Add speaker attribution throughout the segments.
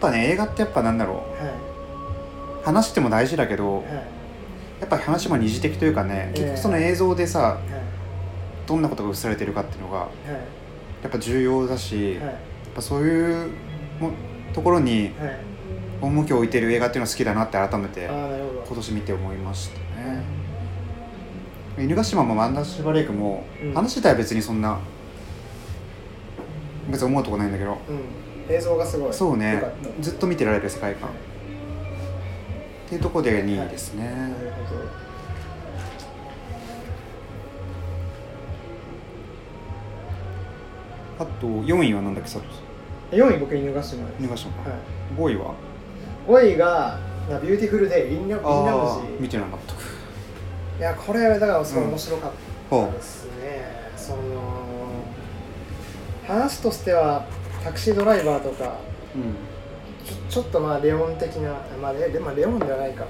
Speaker 1: ぱね映画ってやっぱなんだろ
Speaker 2: は
Speaker 1: う話しても大事だけどやっぱ話も二次的というかね
Speaker 2: ええ。
Speaker 1: 結局その映像でさ
Speaker 2: はい。
Speaker 1: どんなことが映されてるかっていうのが
Speaker 2: はい。
Speaker 1: やっぱ重要だし、やっ
Speaker 2: はい
Speaker 1: ぱそういうもところに
Speaker 2: はい。
Speaker 1: 重きを置いてる映画っていうのは好きだなって改めて今年見て思いましたね。犬ヶ島もワンダーシバレイクも、
Speaker 2: うん。
Speaker 1: 話自体は別にそんな別に思うとこないんだけど。
Speaker 2: うん。映像がすごい。
Speaker 1: そうね。ずっと見てられる世界観、
Speaker 2: はい
Speaker 1: っていうところで2位ですね、
Speaker 2: なるほど。
Speaker 1: あと4位は何だっけさん
Speaker 2: 4位僕犬ヶ島です。
Speaker 1: 犬ヶ島か、
Speaker 2: はい。
Speaker 1: 5位は
Speaker 2: ？5位が「ビューティフルデイ」インラインラ
Speaker 1: あ
Speaker 2: ム
Speaker 1: あ見
Speaker 2: ジ
Speaker 1: てなかった。
Speaker 2: いやこれだからすごい面白かった
Speaker 1: ほ
Speaker 2: です。ね、話としてはタクシードライバーとか
Speaker 1: う、うん、
Speaker 2: ちょっとまあレオン的なまあレでまあレオンではないか。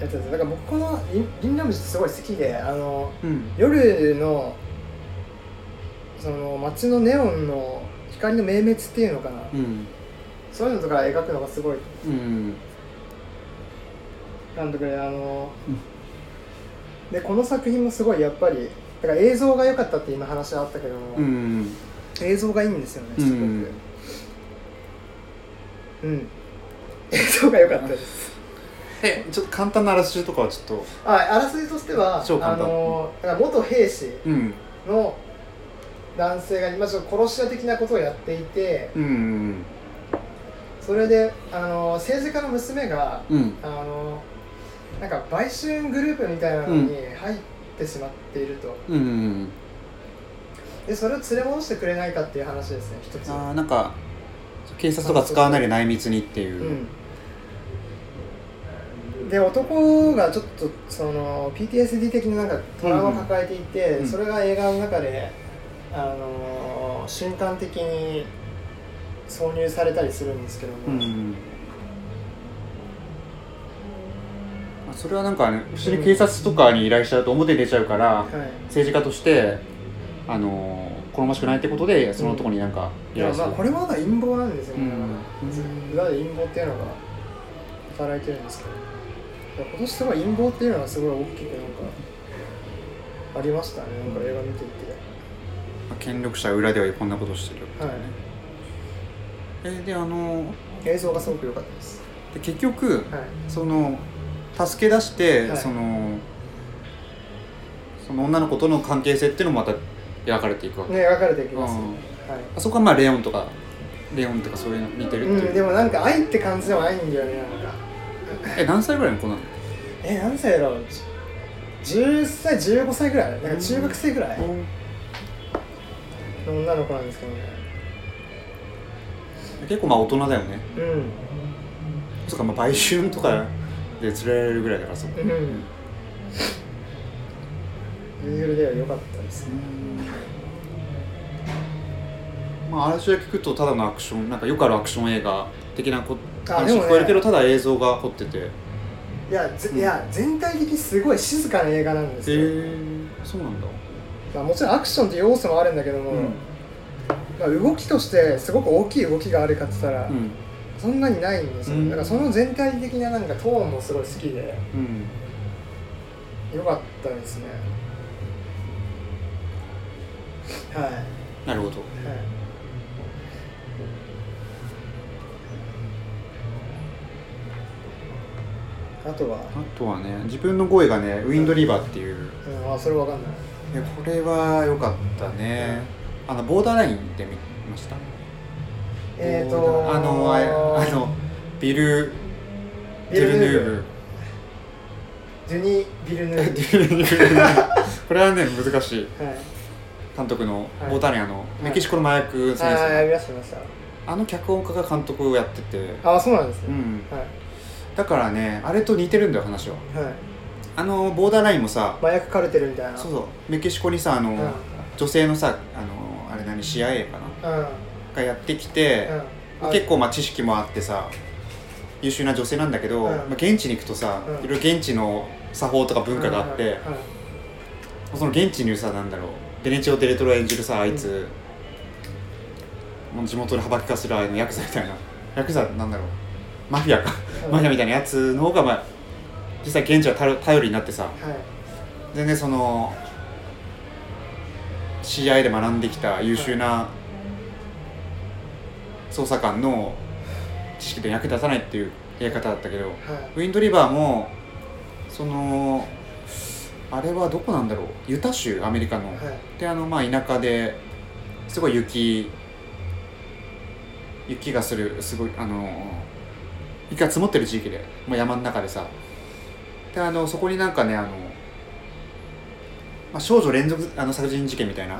Speaker 2: やだから僕このリンリンラムジってすごい好きであの
Speaker 1: うん。
Speaker 2: 夜のその街のネオンの光の明滅っていうのかな、
Speaker 1: うん。
Speaker 2: そういうのとか描くのがすごい。
Speaker 1: うん。
Speaker 2: 監督であの、でこの作品もすごいやっぱりだから映像が良かったって今話あったけども、
Speaker 1: うん。
Speaker 2: 映像がいいんですよねすごく。
Speaker 1: うん。
Speaker 2: うん、映像が良かったです。
Speaker 1: えちょっと簡単なあらすじとかはちょっと。
Speaker 2: ああらすじとしてはあのだから元兵士
Speaker 1: うん。
Speaker 2: の男性が今ちょっと殺し屋的なことをやっていて
Speaker 1: うん。
Speaker 2: それであの政治家の娘が
Speaker 1: うん。
Speaker 2: あのなんか売春グループみたいなのに入ってしまっていると、
Speaker 1: うん
Speaker 2: でそれを連れ戻してくれないかっていう話ですね一つ。
Speaker 1: あーなんか警察とか使わないで内密にっていう、
Speaker 2: うん、で男がちょっとその PTSD 的ななんかトラウマを抱えていて、
Speaker 1: うん
Speaker 2: それが映画の中で、あのー瞬間的に挿入されたりするんですけども、
Speaker 1: うんまあそれはなんかね普通に警察とかに依頼しちゃうと表に出ちゃうから、
Speaker 2: はい、
Speaker 1: 政治家としてあのー好ましくないってことでそのとこになんか
Speaker 2: いや
Speaker 1: 依頼する、
Speaker 2: まあこれはまだ陰謀なんですよね、
Speaker 1: うん。
Speaker 2: 裏で陰謀っていうのが働いてるんですけど。いや今年すごい陰謀っていうのがすごい大きくなんかありましたね。なんか映画見ていて。
Speaker 1: まあ権力者は裏ではこんなことしてる。
Speaker 2: はい。
Speaker 1: えであの
Speaker 2: 映像がすごく良かったです。
Speaker 1: で結局
Speaker 2: はい。
Speaker 1: その助け出して、
Speaker 2: はい。
Speaker 1: そのその女の子との関係性っていうのもまた描かれていくわけ、
Speaker 2: ね描かれていきます、
Speaker 1: うん。
Speaker 2: はい。
Speaker 1: あそこはまあレオンとかレオンとかそういうの似てるっていう、
Speaker 2: うん、でもなんか愛って感じではないんだよねなんか。
Speaker 1: え何歳ぐらいの子なの？
Speaker 2: え何歳だろう？10歳15歳ぐらい？なんか中学生ぐらい？の女の子なんですけどね。
Speaker 1: 結構まあ大人だよね。
Speaker 2: うん。
Speaker 1: そっかまあ売春とかで連れられるぐらいだからそこ。
Speaker 2: うん。ユールでは良かったですね。
Speaker 1: まあ話を聞くとただのアクションなんかよくあるアクション映画的なこ話
Speaker 2: あでもね。
Speaker 1: 聞こえるけど、ただ映像が凝ってて。へ
Speaker 2: いや,、ぜ
Speaker 1: うん。
Speaker 2: いや全体的にすごい静かな映画なんですよ、
Speaker 1: えそうなんだ。
Speaker 2: まあ、もちろんアクションって要素もあるんだけども、
Speaker 1: うん。
Speaker 2: まあ、動きとしてすごく大きい動きがあるかって言ったら、
Speaker 1: うん
Speaker 2: そんなにないんですよ、
Speaker 1: うん。
Speaker 2: だからその全体的ななんかトーンもすごい好きで。
Speaker 1: うん。
Speaker 2: 良かったですね。はい、はい
Speaker 1: なるほど。
Speaker 2: あとは、
Speaker 1: あとはね自分の声がねウィンドリバーっていう。
Speaker 2: うん、あそれわかんない。
Speaker 1: これは良かったね。あのボーダーラインって見ました
Speaker 2: えっ、ー、と
Speaker 1: あのああのビル・デュルヌーブ。
Speaker 2: ジュニ・ビ
Speaker 1: ルヌーブ。これはね難しい。
Speaker 2: ブはい。
Speaker 1: 監督の
Speaker 2: はい。
Speaker 1: ボーダーラインあの
Speaker 2: い。
Speaker 1: メキシコの麻薬戦
Speaker 2: ああや
Speaker 1: 争
Speaker 2: りましたやりまし
Speaker 1: あの脚本家が監督をやってて
Speaker 2: たあそうなんですね、
Speaker 1: うん
Speaker 2: はい
Speaker 1: だからねあれと似てるんだよ話は
Speaker 2: はい
Speaker 1: あのボーダーラインもさ
Speaker 2: 麻薬カルテルみたいな
Speaker 1: そうそうメキシコにさあの、
Speaker 2: うん
Speaker 1: 女性のさあのあれ何 CIA かな
Speaker 2: うん
Speaker 1: がやってきて、
Speaker 2: うん。
Speaker 1: 結構まあ知識もあってさ優秀な女性なんだけど、
Speaker 2: うん。
Speaker 1: まあ、現地に行くとさ、
Speaker 2: うん。
Speaker 1: いろいろ現地の作法とか文化があって、その現地にさなんだろうベネチオ・デレトロ演じるさあいつ、もう地元で幅利かするあのヤクザみたいな。ヤクザなんだろうマフィアか。マフィアみたいなやつの方がまあ実際現地は頼頼りになってさ。
Speaker 2: はい。
Speaker 1: 全然その CI で学んできた優秀な捜査官の知識で役立たないっていうやり方だったけど
Speaker 2: はい。
Speaker 1: ウィンドリバーもそのあれはどこなんだろう。ユタ州アメリカの、
Speaker 2: はい。
Speaker 1: であのまあ田舎ですごい雪雪がするすごいあの雪が積もってる地域でもう山の中でさ。であのそこになんかねあの、まあ、少女連続あの殺人事件みたいな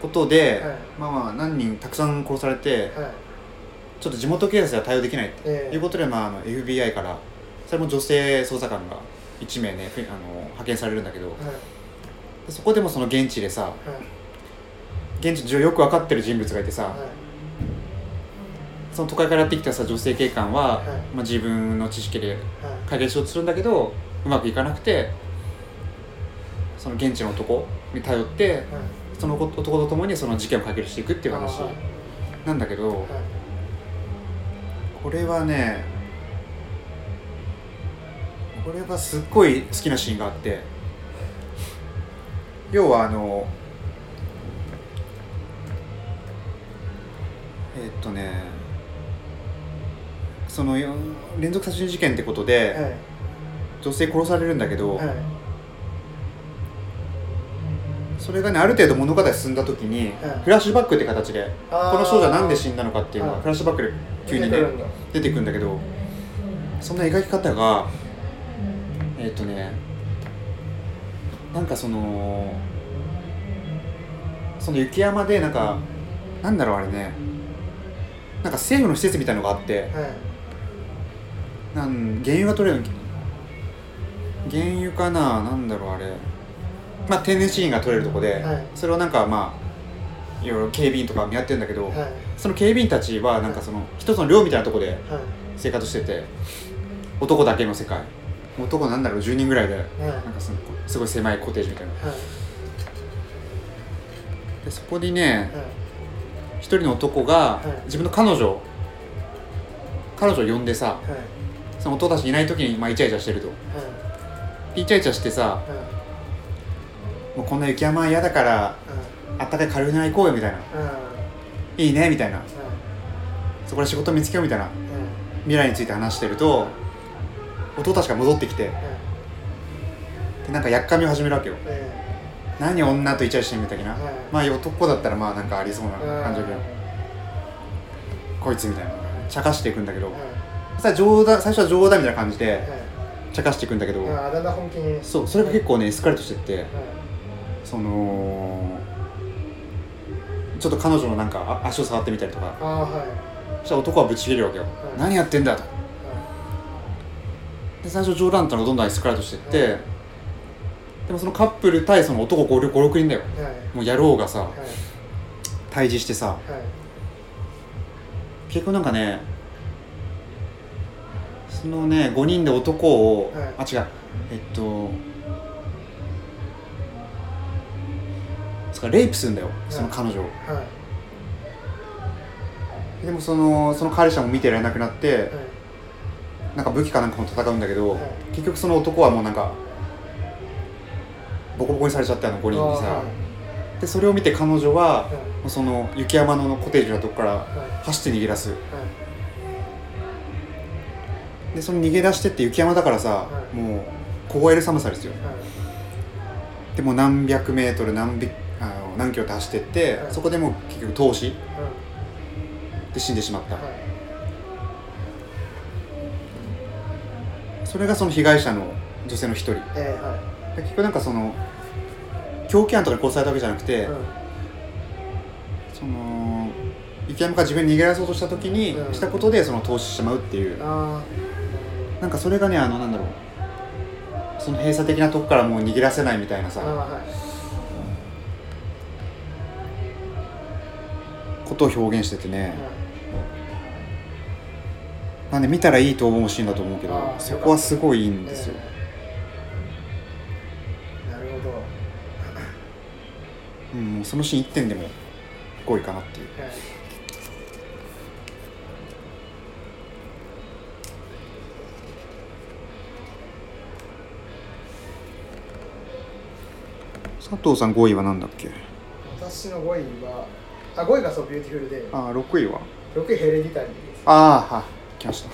Speaker 1: ことで、
Speaker 2: はい。
Speaker 1: まあまあ何人たくさん殺されて
Speaker 2: はい。
Speaker 1: ちょっと地元警察では対応できないと
Speaker 2: え
Speaker 1: いうことで、まあ、あの FBI からそれも女性捜査官が1名ねふあの派遣されるんだけど
Speaker 2: はい。
Speaker 1: でそこでもその現地でさ
Speaker 2: はい。
Speaker 1: 現地上よく分かってる人物がいてさ、
Speaker 2: はい。
Speaker 1: その都会からやってきたさ女性警官は、
Speaker 2: はい。
Speaker 1: まあ、自分の知識で
Speaker 2: はい。
Speaker 1: 解決しようとするんだけどうまくいかなくてその現地の男に頼って
Speaker 2: はい
Speaker 1: その男と共にその事件を解決していくっていう話なんだけど
Speaker 2: はい。
Speaker 1: これはねこれはすっごい好きなシーンがあって要はあのえっとねそのよ連続殺人事件ってことで、
Speaker 2: はい。
Speaker 1: 女性殺されるんだけど、
Speaker 2: はい
Speaker 1: それがねある程度物語進んだ時に、
Speaker 2: はい
Speaker 1: フラッシュバックって形でこの少女はなんで死んだのかっていうのが
Speaker 2: はい。
Speaker 1: フラッシュバックで急にね
Speaker 2: 出てくるんだ。
Speaker 1: けどそんな描き方がえっ、とねなんかそのその雪山でなんかなんだろうあれねなんか政府の施設みたいのがあって
Speaker 2: はい。
Speaker 1: なん原油が取れる原油かななんだろうあれまあ天然資源が取れるとこで、
Speaker 2: はい。
Speaker 1: それをなんかまあいろいろ警備員とかやってるんだけど、
Speaker 2: はい。
Speaker 1: その警備員たちはなんかその一つの寮みたいなとこで
Speaker 2: はい。
Speaker 1: 生活してて男だけの世界。男なんだろう10人ぐらいで
Speaker 2: はい。
Speaker 1: なんかそのすごい狭いコテージみたいな。
Speaker 2: はい。
Speaker 1: でそこにね
Speaker 2: はい。
Speaker 1: 一人の男が
Speaker 2: はい。
Speaker 1: 自分の彼女彼女を呼んでさ
Speaker 2: はい。
Speaker 1: その男たちいない時にまあイチャイチャしてると。でイチャイチャしてさ
Speaker 2: はい
Speaker 1: もうこんな雪山嫌だからあったかい軽井沢行こうよみたいな。
Speaker 2: はい
Speaker 1: いいねみたいな。
Speaker 2: はい
Speaker 1: そこで仕事見つけようみたいな。
Speaker 2: はい
Speaker 1: 未来について話してると男たちが戻ってきてでなんかやっかみを。始めるわけよ
Speaker 2: え
Speaker 1: 何女とイチャイチャしてみたいな、
Speaker 2: はい
Speaker 1: まあ男だったらまあなんかありそうな
Speaker 2: え
Speaker 1: 感じだけど。こいつみたいな。茶化していくんだけど。最初は冗談みたいな感じで
Speaker 2: はい
Speaker 1: 茶化していくんだけど、そうそれが結構ねエスカレートしてって。
Speaker 2: はい
Speaker 1: そのちょっと彼女のなんかあ足を触ってみたりとか。
Speaker 2: はい。
Speaker 1: そしたら男はぶち切れるわけよ、
Speaker 2: い。
Speaker 1: 何やってんだと。
Speaker 2: は
Speaker 1: で最初冗談だったのがどんどんエスカレートしてって、
Speaker 2: はい
Speaker 1: でもそのカップル対その男56人だよ。
Speaker 2: いはい。
Speaker 1: もう野郎がさ
Speaker 2: はい。
Speaker 1: 対峙してさ
Speaker 2: はい。
Speaker 1: 結構なんかねそのね5人で男を、
Speaker 2: はい。
Speaker 1: あ違う。えっとつかレイプするんだよその彼女を、
Speaker 2: はい。
Speaker 1: でもそのその彼氏はもう見てられなくなって
Speaker 2: はい。
Speaker 1: なんか武器かなんかも戦うんだけど、
Speaker 2: はい。
Speaker 1: 結局その男はもうなんかボコボコにされちゃってあの5人にさ、でそれを見て彼女はその雪山のコテージのとこから
Speaker 2: はい。
Speaker 1: 走って逃げ出す。
Speaker 2: はい。
Speaker 1: でその逃げ出してって雪山だからさ、
Speaker 2: はい。
Speaker 1: もう凍える寒さですよ。
Speaker 2: はい。
Speaker 1: でもう何百メートル何びあの何キロって走ってそこでもう結局投死
Speaker 2: うん。
Speaker 1: で死んでしまった、
Speaker 2: はい。
Speaker 1: それがその被害者の女性の一人。で
Speaker 2: えーは
Speaker 1: 結局なんかその狂気犯とかに殺されたわけじゃなくて、
Speaker 2: いうん。
Speaker 1: その雪山から自分に逃げ出そうとした時に、
Speaker 2: うん。
Speaker 1: したことでその投資してしまうっていう。
Speaker 2: あ
Speaker 1: なんかそれがねあのなんだろう。その閉鎖的なとこからもう逃げ出せないみたいなさ。
Speaker 2: はい
Speaker 1: ことを表現しててね。
Speaker 2: はい
Speaker 1: なんで見たらいいと思うシーンだと思うけどそこはすごいいいんですよ、
Speaker 2: えーなるほど。
Speaker 1: うん、もうそのシーン1点でも5位かなっていう。
Speaker 2: はい。
Speaker 1: 佐藤さん5位は何だっけ？
Speaker 2: 私の5位はあ5位がそうビューティフルで。
Speaker 1: ああ6位は
Speaker 2: ？6位ヘレディタリーです。
Speaker 1: ああはい。来ました